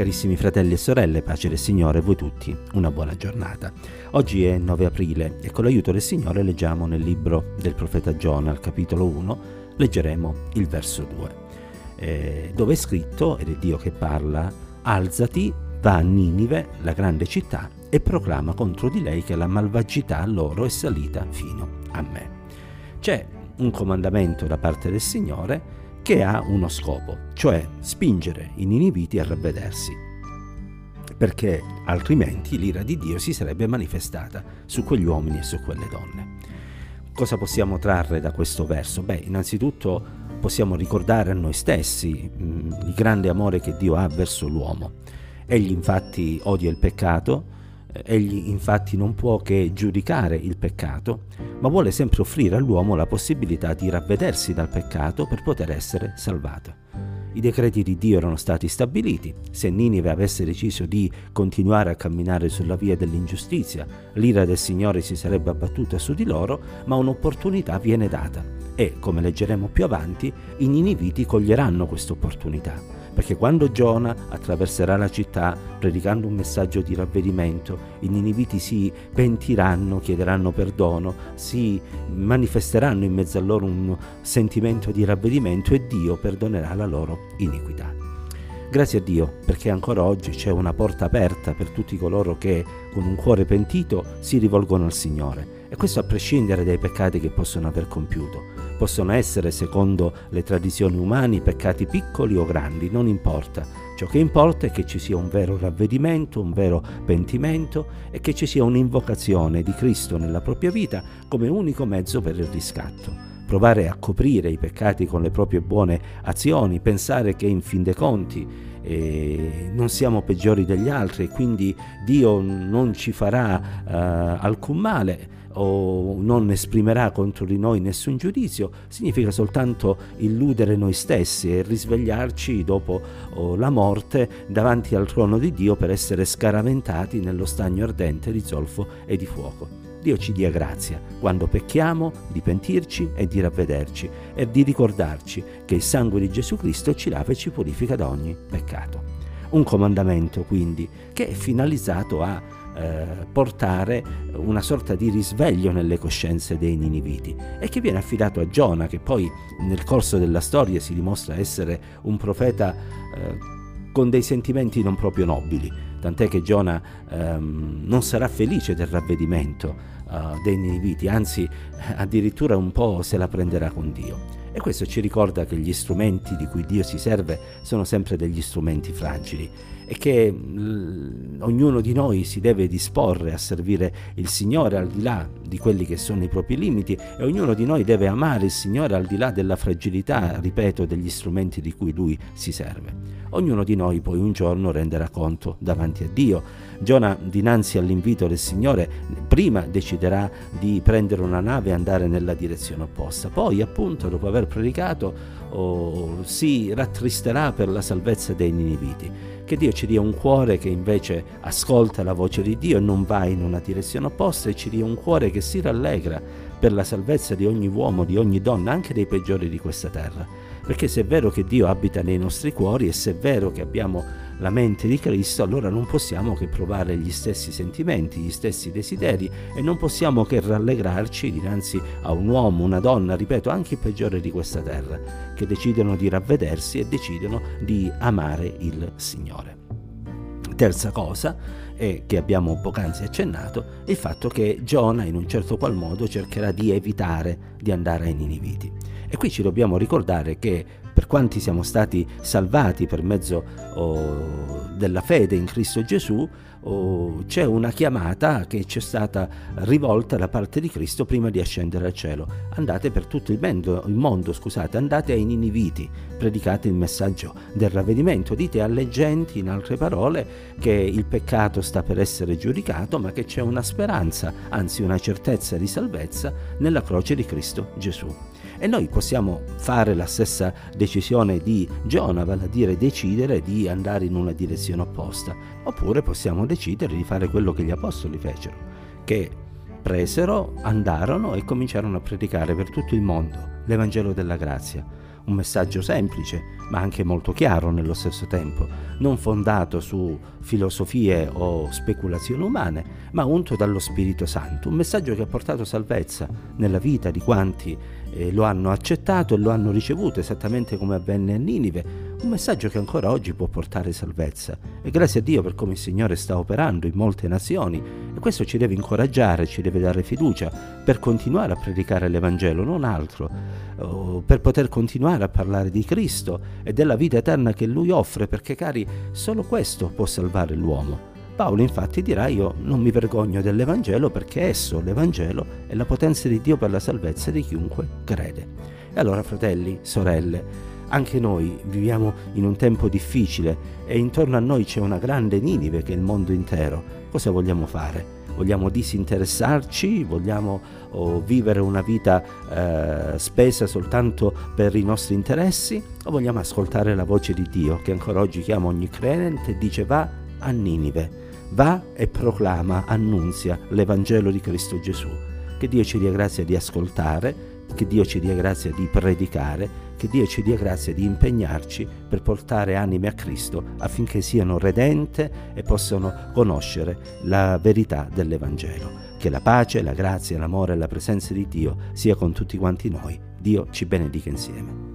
Carissimi fratelli e sorelle, pace del Signore a voi tutti, una buona giornata. Oggi è 9 aprile e con l'aiuto del Signore leggiamo nel libro del profeta Giona, al capitolo 1, leggeremo il verso 2, eh, dove è scritto, ed è Dio che parla, alzati, va a Ninive, la grande città, e proclama contro di lei che la malvagità loro è salita fino a me. C'è un comandamento da parte del Signore che ha uno scopo, cioè spingere i niniviti a ravvedersi, perché altrimenti l'ira di Dio si sarebbe manifestata su quegli uomini e su quelle donne. Cosa possiamo trarre da questo verso? Beh, innanzitutto possiamo ricordare a noi stessi mh, mm, il grande amore che Dio ha verso l'uomo. Egli infatti odia il peccato, Egli infatti non può che giudicare il peccato, ma vuole sempre offrire all'uomo la possibilità di ravvedersi dal peccato per poter essere salvato. I decreti di Dio erano stati stabiliti. Se Ninive avesse deciso di continuare a camminare sulla via dell'ingiustizia, l'ira del Signore si sarebbe abbattuta su di loro, ma un'opportunità viene data. E, come leggeremo più avanti, i niniviti coglieranno questa opportunità perché quando Giona attraverserà la città predicando un messaggio di ravvedimento, i niniviti si pentiranno, chiederanno perdono, si manifesteranno in mezzo a loro un sentimento di ravvedimento e Dio perdonerà la loro iniquità. Grazie a Dio perché ancora oggi c'è una porta aperta per tutti coloro che con un cuore pentito si rivolgono al Signore e questo a prescindere dai peccati che possono aver compiuto Possono essere, secondo le tradizioni umane, peccati piccoli o grandi, non importa. Ciò che importa è che ci sia un vero ravvedimento, un vero pentimento e che ci sia un'invocazione di Cristo nella propria vita come unico mezzo per il riscatto. Provare a coprire i peccati con le proprie buone azioni, pensare che in fin dei conti non siamo peggiori degli altri quindi Dio non ci farà eh, alcun male o non esprimerà contro di noi nessun giudizio, significa soltanto illudere noi stessi e risvegliarci dopo oh, la morte davanti al trono di Dio per essere scaraventati nello stagno ardente di zolfo e di fuoco. Dio ci dia grazia quando pecchiamo di pentirci e di ravvederci e di ricordarci che il sangue di Gesù Cristo ci lava e ci purifica da ogni peccato. Un comandamento quindi che è finalizzato a eh, portare una sorta di risveglio nelle coscienze dei niniviti e che viene affidato a Giona, che poi nel corso della storia si dimostra essere un profeta eh, con dei sentimenti non proprio nobili, tant'è che Giona ehm, non sarà felice del ravvedimento eh, dei niniviti, anzi addirittura un po' se la prenderà con Dio. E questo ci ricorda che gli strumenti di cui Dio si serve sono sempre degli strumenti fragili e che l- ognuno di noi si deve disporre a servire il Signore al di là di quelli che sono i propri limiti e ognuno di noi deve amare il Signore al di là della fragilità, ripeto, degli strumenti di cui Lui si serve. Ognuno di noi poi un giorno renderà conto davanti a Dio. Giona, dinanzi all'invito del Signore, prima deciderà di prendere una nave e andare nella direzione opposta. Poi, appunto, dopo aver predicato, oh, si rattristerà per la salvezza dei niniviti. Che Dio ci dia un cuore che invece ascolta la voce di Dio e non va in una direzione opposta e ci dia un cuore che si rallegra per la salvezza di ogni uomo, di ogni donna, anche dei peggiori di questa terra. Perché se è vero che Dio abita nei nostri cuori e se è vero che abbiamo la mente di Cristo, allora non possiamo che provare gli stessi sentimenti, gli stessi desideri e non possiamo che rallegrarci dinanzi a un uomo, una donna, ripeto, anche il peggiore di questa terra, che decidono di ravvedersi e decidono di amare il Signore. Terza cosa, e che abbiamo poc'anzi accennato, è il fatto che Giona in un certo qual modo cercherà di evitare di andare ai Niniviti. E qui ci dobbiamo ricordare che per quanti siamo stati salvati per mezzo oh, della fede in Cristo Gesù, oh, c'è una chiamata che ci è stata rivolta da parte di Cristo prima di ascendere al cielo. Andate per tutto il mondo, il mondo scusate, andate ai Niniviti, predicate il messaggio del ravvedimento, dite alle genti, in altre parole, che il peccato sta per essere giudicato, ma che c'è una speranza, anzi una certezza di salvezza nella croce di Cristo Gesù. E noi possiamo fare la stessa decisione di Giona, vale a dire decidere di andare in una direzione opposta, oppure possiamo decidere di fare quello che gli apostoli fecero, che presero, andarono e cominciarono a predicare per tutto il mondo l'Evangelo della grazia. Un messaggio semplice, ma anche molto chiaro nello stesso tempo, non fondato su filosofie o speculazioni umane, ma unto dallo Spirito Santo, un messaggio che ha portato salvezza nella vita di quanti eh, lo hanno accettato e lo hanno ricevuto, esattamente come avvenne a Ninive, un messaggio che ancora oggi può portare salvezza. E grazie a Dio per come il Signore sta operando in molte nazioni, e questo ci deve incoraggiare, ci deve dare fiducia per continuare a predicare l'Evangelo, non altro, oh, per poter continuare a parlare di Cristo e della vita eterna che Lui offre, perché cari, solo questo può salvare l'uomo. Paolo infatti dirà io non mi vergogno dell'Evangelo perché esso, l'Evangelo, è la potenza di Dio per la salvezza di chiunque crede. E allora fratelli, sorelle, anche noi viviamo in un tempo difficile e intorno a noi c'è una grande Ninive che è il mondo intero. Cosa vogliamo fare? Vogliamo disinteressarci? Vogliamo oh, vivere una vita eh, spesa soltanto per i nostri interessi? O vogliamo ascoltare la voce di Dio che ancora oggi chiama ogni credente e dice va a Ninive? va e proclama, annunzia l'Evangelo di Cristo Gesù. Che Dio ci dia grazia di ascoltare, che Dio ci dia grazia di predicare, che Dio ci dia grazia di impegnarci per portare anime a Cristo affinché siano redente e possano conoscere la verità dell'Evangelo. Che la pace, la grazia, l'amore e la presenza di Dio sia con tutti quanti noi. Dio ci benedica insieme.